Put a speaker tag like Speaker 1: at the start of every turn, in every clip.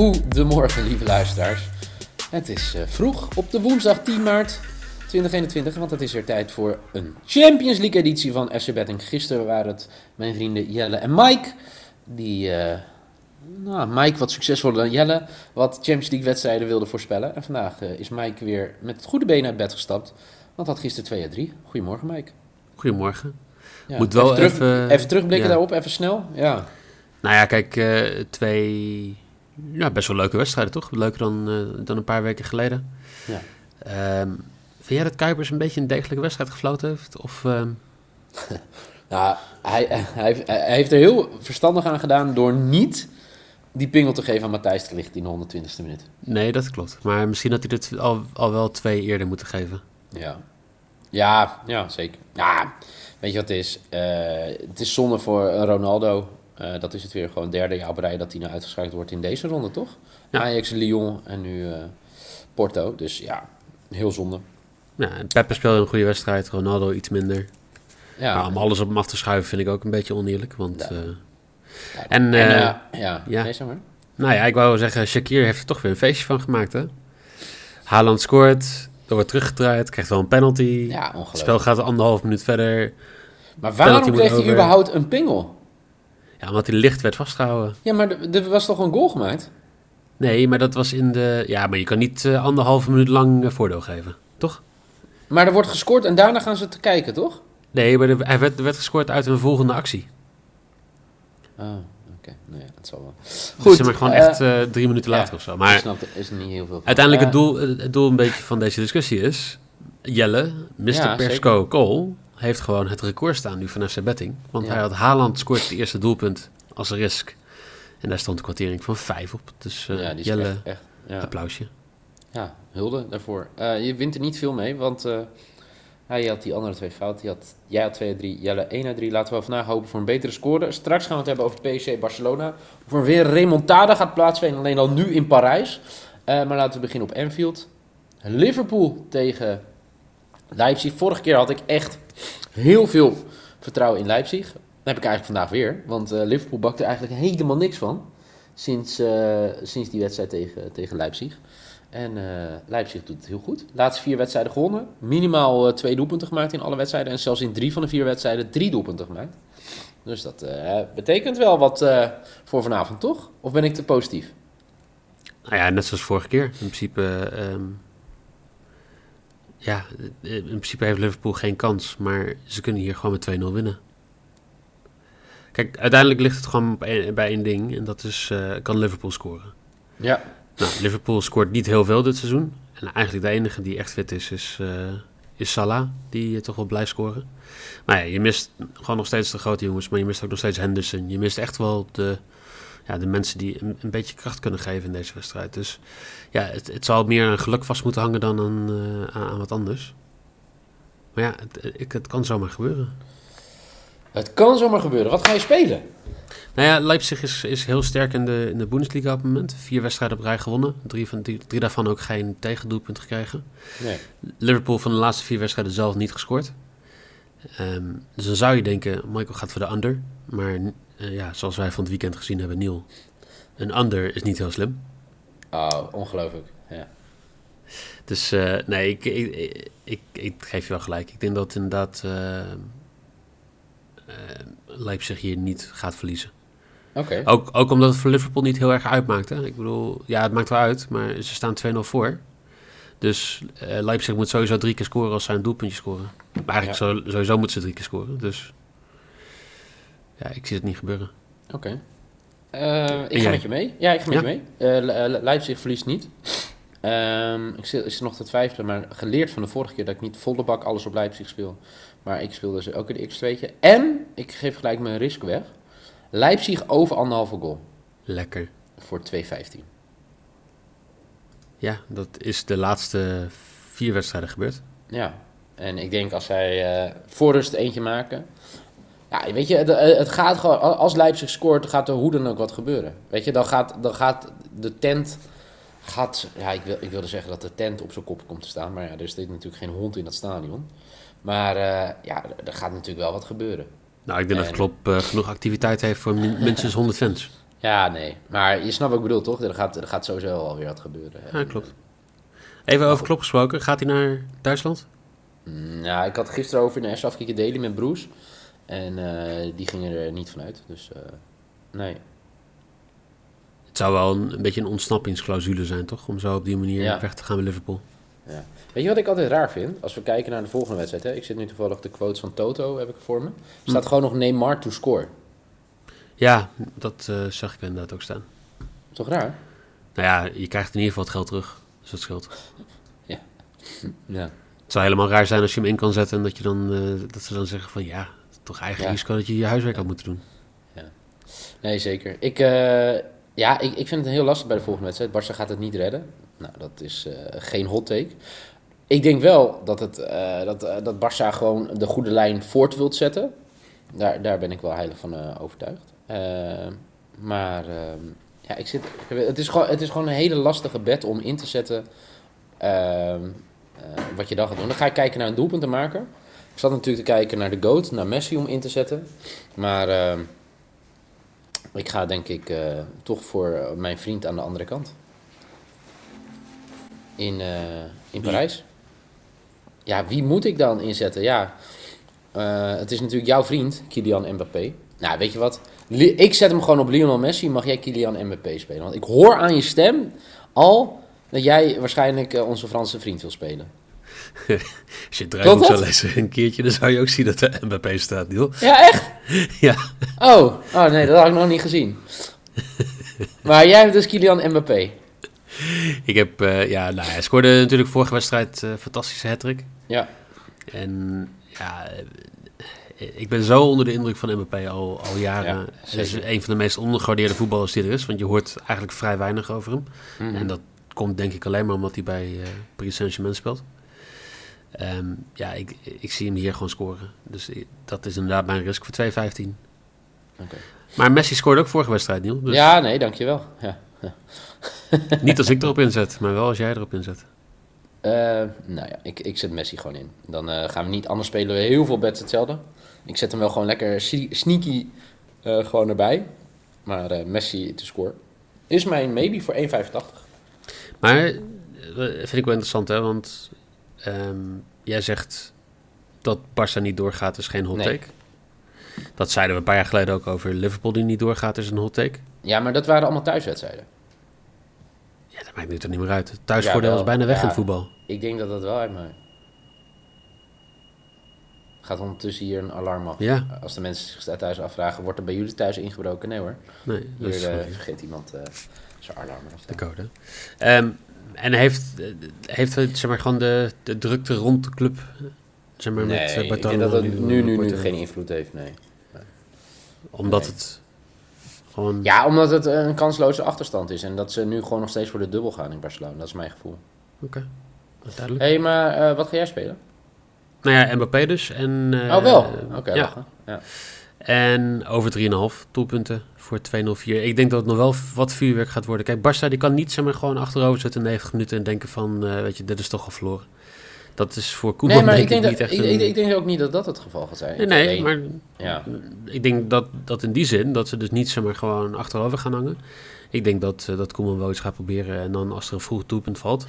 Speaker 1: Goedemorgen, lieve luisteraars. Het is uh, vroeg op de woensdag 10 maart 2021, want het is weer tijd voor een Champions League editie van FC Betting. Gisteren waren het mijn vrienden Jelle en Mike, die, uh, nou, Mike wat succesvoller dan Jelle, wat Champions League wedstrijden wilde voorspellen. En vandaag uh, is Mike weer met het goede been uit bed gestapt, want had gisteren 2-3. Goedemorgen Mike.
Speaker 2: Goedemorgen.
Speaker 1: Ja,
Speaker 2: Moet wel
Speaker 1: even,
Speaker 2: even,
Speaker 1: terug, even terugblikken
Speaker 2: ja.
Speaker 1: daarop, even snel. Ja.
Speaker 2: Nou ja, kijk, uh, twee ja, best wel leuke wedstrijden, toch? Leuker dan, uh, dan een paar weken geleden.
Speaker 1: Ja.
Speaker 2: Um, vind jij dat Kuipers een beetje een degelijke wedstrijd gefloten heeft? Of, um...
Speaker 1: nou, hij, hij, hij, heeft er heel verstandig aan gedaan door niet die pingel te geven aan Matthijs te licht in de 120ste minuut.
Speaker 2: Nee, dat klopt. Maar misschien had hij dit al, al wel twee eerder moeten geven.
Speaker 1: Ja, ja, ja zeker. Ja, weet je wat het is? Uh, het is zonde voor Ronaldo. Uh, dat is het weer gewoon derde jaar rij dat hij nou uitgeschakeld wordt in deze ronde, toch?
Speaker 2: Ja.
Speaker 1: Ajax, Lyon en nu uh, Porto. Dus ja, heel zonde.
Speaker 2: Ja, en Pepe speelde een goede wedstrijd, Ronaldo iets minder.
Speaker 1: Ja.
Speaker 2: Om alles op hem af te schuiven vind ik ook een beetje oneerlijk. Want,
Speaker 1: Ja.
Speaker 2: uh,
Speaker 1: Ja,
Speaker 2: en,
Speaker 1: en,
Speaker 2: eh,
Speaker 1: ja, ja. Nee, zeg maar.
Speaker 2: nou ja, ik wou zeggen, Shakir heeft er toch weer een feestje van gemaakt, hè? Haaland scoort, er wordt teruggedraaid, krijgt wel een penalty.
Speaker 1: Ja,
Speaker 2: het
Speaker 1: ongelooflijk.
Speaker 2: spel gaat anderhalf minuut verder.
Speaker 1: Maar waarom kreeg hij
Speaker 2: over.
Speaker 1: überhaupt een pingel?
Speaker 2: Ja, omdat hij licht werd vastgehouden.
Speaker 1: Ja, maar er- was toch een goal gemaakt?
Speaker 2: Nee, maar dat was in de... Ja, maar je kan niet eh, anderhalve minuut lang eh, voordeel geven, toch?
Speaker 1: Maar er wordt gescoord en daarna gaan ze te kijken, toch?
Speaker 2: Nee, maar er, hij werd, er werd gescoord uit een volgende actie.
Speaker 1: Oh, oké. Nee, dat zal wel.
Speaker 2: Goed, zeg maar gewoon
Speaker 1: eh,
Speaker 2: echt drie minuten
Speaker 1: ja.
Speaker 2: later of zo.
Speaker 1: Ik
Speaker 2: Maar
Speaker 1: snap er is niet heel veel van.
Speaker 2: uiteindelijk het doel, het doel een beetje van deze discussie is... Jelle, Mr.
Speaker 1: Ja,
Speaker 2: Persco Cole, heeft gewoon het record staan nu van FC Betting. Want
Speaker 1: Ja.
Speaker 2: hij had Haaland scoort het eerste doelpunt als risk. En daar stond een kwartering van vijf op. Dus eh,
Speaker 1: ja, die
Speaker 2: Jelle,
Speaker 1: echt, echt ja.
Speaker 2: applausje.
Speaker 1: Ja, hulde daarvoor. Eh, je wint er niet veel mee, want eh, hij had die andere twee fouten. Had, jij had 2 uit 3, Jelle 1 uit 3. Laten we vandaag hopen voor een betere score. Straks gaan we het hebben over PSG Barcelona. Of er weer een remontada gaat plaatsvinden, alleen al nu in Parijs. Maar laten we beginnen op Anfield. Liverpool tegen Leipzig. Vorige keer had ik echt heel veel vertrouwen in Leipzig. Dat heb ik eigenlijk vandaag weer. Want eh, Liverpool bakte er eigenlijk helemaal niks van. Sinds, eh, sinds die wedstrijd tegen, tegen Leipzig. En eh, Leipzig doet het heel goed. Laatste vier wedstrijden gewonnen. Minimaal twee doelpunten gemaakt in alle wedstrijden. En zelfs in drie van de vier wedstrijden drie doelpunten gemaakt. Dus dat betekent wel wat voor vanavond, toch? Of ben ik te positief?
Speaker 2: Nou ja, net zoals vorige keer. In principe, ehm, ja, eh, in principe heeft Liverpool geen kans, maar ze kunnen hier gewoon met 2-0 winnen. Kijk, uiteindelijk ligt het gewoon bij één ding en dat is, eh, kan Liverpool scoren.
Speaker 1: Ja.
Speaker 2: Nou, Liverpool scoort niet heel veel dit seizoen. En eigenlijk de enige die echt fit is, is, eh, is Salah, die toch wel blijft scoren. Maar ja, je mist gewoon nog steeds de grote jongens, maar je mist ook nog steeds Henderson. Je mist echt wel de, ja, de mensen die een, een beetje kracht kunnen geven in deze wedstrijd. Dus ja, het, het zal meer aan geluk vast moeten hangen dan aan, eh, aan, aan wat anders. Maar ja, het, ik, het kan zomaar gebeuren.
Speaker 1: Het kan zomaar gebeuren. Wat ga je spelen?
Speaker 2: Nou ja, Leipzig is, is heel sterk in de, in de Bundesliga op het moment. Vier wedstrijden op rij gewonnen. Drie, van, drie, drie daarvan ook geen tegendoelpunt gekregen.
Speaker 1: Nee.
Speaker 2: Liverpool van de laatste vier wedstrijden zelf niet gescoord. Ehm, dus dan zou je denken, Michael gaat voor de under. Maar eh, ja, zoals wij van het weekend gezien hebben, Niel. Een under is niet heel slim.
Speaker 1: Oh, ongelooflijk. Ja.
Speaker 2: Dus eh, nee, ik, ik, ik, geef je wel gelijk. Ik denk dat inderdaad eh, Leipzig hier niet gaat verliezen.
Speaker 1: Oké.
Speaker 2: Ook, ook omdat het voor Liverpool niet heel erg uitmaakt. Hè? Ik bedoel, ja, het maakt wel uit, maar ze staan 2-0 voor. Dus Leipzig moet sowieso drie keer scoren als zij een doelpuntje scoren. Maar eigenlijk zo- sowieso moeten ze drie keer scoren. Dus ja, ik zie het niet gebeuren.
Speaker 1: Oké. Eh, ik ga
Speaker 2: jij?
Speaker 1: met je mee. Ja, ik ga met
Speaker 2: Ja?
Speaker 1: je mee. Le- Leipzig verliest niet. Ehm, ik zit, zit nog te twijfelen, maar geleerd van de vorige keer dat ik niet volle bak alles op Leipzig speel. Maar ik speel dus ook een x2'tje. En ik geef gelijk mijn risk weg. Leipzig over anderhalve goal
Speaker 2: Lekker.
Speaker 1: voor 2,15.
Speaker 2: Ja, dat is de laatste vier wedstrijden gebeurd.
Speaker 1: Ja, en ik denk als zij eh voor rust eentje maken. Ja, weet je, het, eh, het gaat gewoon. Als Leipzig scoort, gaat er hoe dan ook wat gebeuren. Weet je, dan gaat, dan gaat de tent. Gaat, ja, ik, wil, ik wilde zeggen dat de tent op zijn kop komt te staan. Maar ja, er zit natuurlijk geen hond in dat stadion. Maar eh, ja, er gaat natuurlijk wel wat gebeuren.
Speaker 2: Nou, ik denk
Speaker 1: En-
Speaker 2: dat Klopp eh, genoeg activiteit heeft voor min- minstens 100 fans.
Speaker 1: Ja, nee. Maar je snapt wat ik bedoel, toch? Er gaat, er gaat sowieso alweer wat gebeuren.
Speaker 2: Ja, klopt. Even over Klopp gesproken. Gaat hij naar Duitsland?
Speaker 1: Ja, ik had gisteren over in de Afkikken Daily met Broes. En eh, die gingen er niet vanuit. Dus eh, nee.
Speaker 2: Het zou wel een, een beetje een ontsnappingsclausule zijn, toch? Om zo op die manier
Speaker 1: Ja.
Speaker 2: weg te gaan bij Liverpool.
Speaker 1: Ja. Weet je wat ik altijd raar vind? Als we kijken naar de volgende wedstrijd. Hè? Ik zit nu toevallig de quotes van Toto, heb ik voor me. Er staat gewoon nog Neymar to score.
Speaker 2: Ja, dat eh, zag ik inderdaad ook staan.
Speaker 1: Toch raar?
Speaker 2: Nou ja, je krijgt in ieder geval het geld terug. Dus dat scheelt.
Speaker 1: Ja.
Speaker 2: Het zou helemaal raar zijn als je hem in kan zetten en dat, je dan, dat ze dan zeggen van ja, toch eigen
Speaker 1: Ja.
Speaker 2: risico dat je je huiswerk had moeten doen.
Speaker 1: Nee, zeker. Ik, eh, ja, ik, ik vind het heel lastig bij de volgende wedstrijd. Barça gaat het niet redden. Nou, dat is eh, geen hot take. Ik denk wel dat, het, eh, dat, dat Barça gewoon de goede lijn voort wilt zetten. Daar, daar ben ik wel heilig van overtuigd. Maar ja, ik zit, het, is gewoon, het is gewoon een hele lastige bet om in te zetten wat je dan gaat doen. Dan ga ik kijken naar een doelpunt te maken. Ik zat natuurlijk te kijken naar de GOAT, naar Messi om in te zetten. Maar ehm, ik ga denk ik eh, toch voor mijn vriend aan de andere kant. In, eh, in? Parijs. Ja, wie moet ik dan inzetten? Ja, eh, het is natuurlijk jouw vriend, Kylian Mbappé. Nou, weet je wat? Ik zet hem gewoon op Lionel Messi. Mag jij Kylian Mbappé spelen? Want ik hoor aan je stem al dat jij waarschijnlijk onze Franse vriend wil spelen.
Speaker 2: Als je het zou lezen een keertje, dan zou je ook zien dat er Mbappé staat, Niel.
Speaker 1: Ja, echt?
Speaker 2: Ja,
Speaker 1: Oh, oh nee, dat had ik nog niet gezien. Maar jij hebt dus Kylian Mbappé.
Speaker 2: ik heb, eh, ja, nou, hij scoorde natuurlijk vorige wedstrijd eh fantastische hattrick.
Speaker 1: Ja.
Speaker 2: En ja, eh, ik ben zo onder de indruk van Mbappé al, al jaren.
Speaker 1: Ja,
Speaker 2: Hij is een van de meest ondergewaardeerde voetballers die er is, want je hoort eigenlijk vrij weinig over hem.
Speaker 1: Mhm.
Speaker 2: En dat komt denk ik alleen maar omdat hij bij eh Paris Saint-Germain speelt. Ehm, ja, ik, ik zie hem hier gewoon scoren. Dus dat is inderdaad mijn risk voor 2,15.
Speaker 1: Oké.
Speaker 2: Maar Messi scoorde ook vorige wedstrijd, Niel. Dus
Speaker 1: Ja, nee, dankjewel. Ja.
Speaker 2: niet als ik erop inzet, maar wel als jij erop inzet.
Speaker 1: Eh, nou ja, ik, ik zet Messi gewoon in. Dan eh, gaan we niet anders spelen. We heel veel bets hetzelfde. Ik zet hem wel gewoon lekker sneaky eh, gewoon erbij. Maar Messi te score. Is mijn maybe voor 1,85.
Speaker 2: Maar eh, vind ik wel interessant, hè? Want ehm, jij zegt dat Barça niet doorgaat, is geen hot
Speaker 1: Nee.
Speaker 2: take. Dat zeiden we een paar jaar geleden ook over Liverpool die niet doorgaat, is een hot take.
Speaker 1: Ja, maar dat waren allemaal thuiswedstrijden.
Speaker 2: Ja, dat maakt nu toch niet meer uit. Het thuisvoordeel
Speaker 1: Ja,
Speaker 2: is bijna weg
Speaker 1: Ja.
Speaker 2: in het voetbal.
Speaker 1: Ik denk dat dat wel uitmaakt. Gaat ondertussen hier een alarm af.
Speaker 2: Ja,
Speaker 1: Als de mensen zich thuis afvragen, wordt er bij jullie thuis ingebroken? Nee hoor.
Speaker 2: nee,
Speaker 1: Hier eh, vergeet iemand eh, zijn alarm te
Speaker 2: de code. Ehm, en heeft, eh, heeft zeg maar, gewoon de, de drukte rond de club, zeg maar,
Speaker 1: Nee,
Speaker 2: met eh,
Speaker 1: ik denk
Speaker 2: Bartolo
Speaker 1: dat het nu, nu, nu
Speaker 2: Porto?
Speaker 1: geen invloed heeft, nee.
Speaker 2: Omdat
Speaker 1: Nee.
Speaker 2: het gewoon...
Speaker 1: Ja, omdat het een kansloze achterstand is. En dat ze nu gewoon nog steeds voor de dubbel gaan in Barcelona. Dat is mijn gevoel.
Speaker 2: Oké, duidelijk.
Speaker 1: Hé, hey, maar eh, wat ga jij spelen?
Speaker 2: Nou ja, Mbappé dus. En, eh,
Speaker 1: oh, wel? Oké.
Speaker 2: Ja. En over 3,5 doelpunten voor 2-0-4. Ik denk dat het nog wel wat vuurwerk gaat worden. Kijk, Barça die kan niet zeg maar, gewoon achterover zitten in 90 minuten en denken van, eh, weet je, dit is toch al verloren. Dat is voor Koeman
Speaker 1: Nee, maar
Speaker 2: denk
Speaker 1: ik denk,
Speaker 2: ik niet echt
Speaker 1: ik,
Speaker 2: een...
Speaker 1: ik, ik denk ook niet dat dat het geval gaat zijn.
Speaker 2: nee, maar
Speaker 1: Ja,
Speaker 2: ik denk dat, dat in die zin, dat ze dus niet zeg maar, gewoon achterover gaan hangen. Ik denk dat, eh, dat Koeman wel iets gaat proberen en dan als er een vroeg doelpunt valt,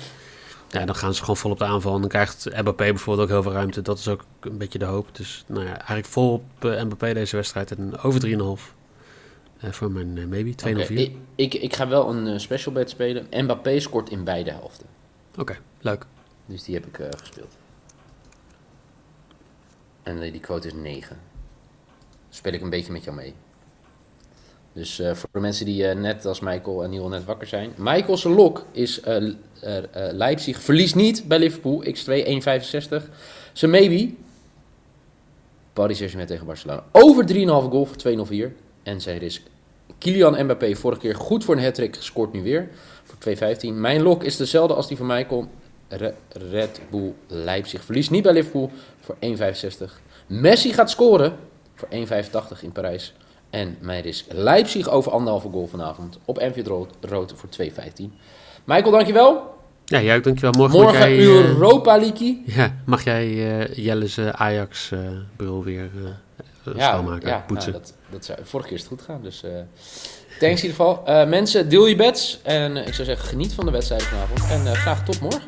Speaker 2: ja, dan gaan ze gewoon vol op de aanval. En dan krijgt Mbappé bijvoorbeeld ook heel veel ruimte. Dat is ook een beetje de hoop. Dus nou ja, eigenlijk vol op eh, Mbappé deze wedstrijd en over 3,5 eh, voor mijn eh, maybe 2-0-4.
Speaker 1: Oké, ik, ik, ik ga wel een special bet spelen. Mbappé scoort in beide helften.
Speaker 2: Oké, leuk.
Speaker 1: Dus die heb ik gespeeld. En die quote is 9. Speel ik een beetje met jou mee. Dus eh, voor de mensen die eh, net als Michael en Niel net wakker zijn. Michael's lok is eh, Leipzig. Verliest niet bij Liverpool. X2 1,65. Zijn maybe. Paris Saint-Germain tegen Barcelona. Over 3,5 goal voor 2,04. En zijn risk. Kylian Mbappé vorige keer goed voor een hat-trick. Scoort nu weer voor 2,15. Mijn lok is dezelfde als die van Michael. Re- Red Bull Leipzig verliest niet bij Liverpool voor 1,65. Messi gaat scoren voor 1,85 in Parijs. En mijn risk Leipzig over anderhalve goal vanavond op Enfield Road, rood voor 2,15. Michael, dankjewel.
Speaker 2: Ja, jij ook dankjewel. Morgen,
Speaker 1: Morgen
Speaker 2: jij, eh,
Speaker 1: Europa League.
Speaker 2: ja, mag jij eh Jelle's eh, Ajax-bril weer eh, eh,
Speaker 1: Ja,
Speaker 2: schoonmaken,
Speaker 1: ja
Speaker 2: poetsen.
Speaker 1: nou, dat, dat zou, vorige keer is het goed gaan. Dus eh, thanks in ieder geval. Eh, mensen, deel je bets. En eh, ik zou zeggen, geniet van de wedstrijd vanavond. En eh, graag tot morgen.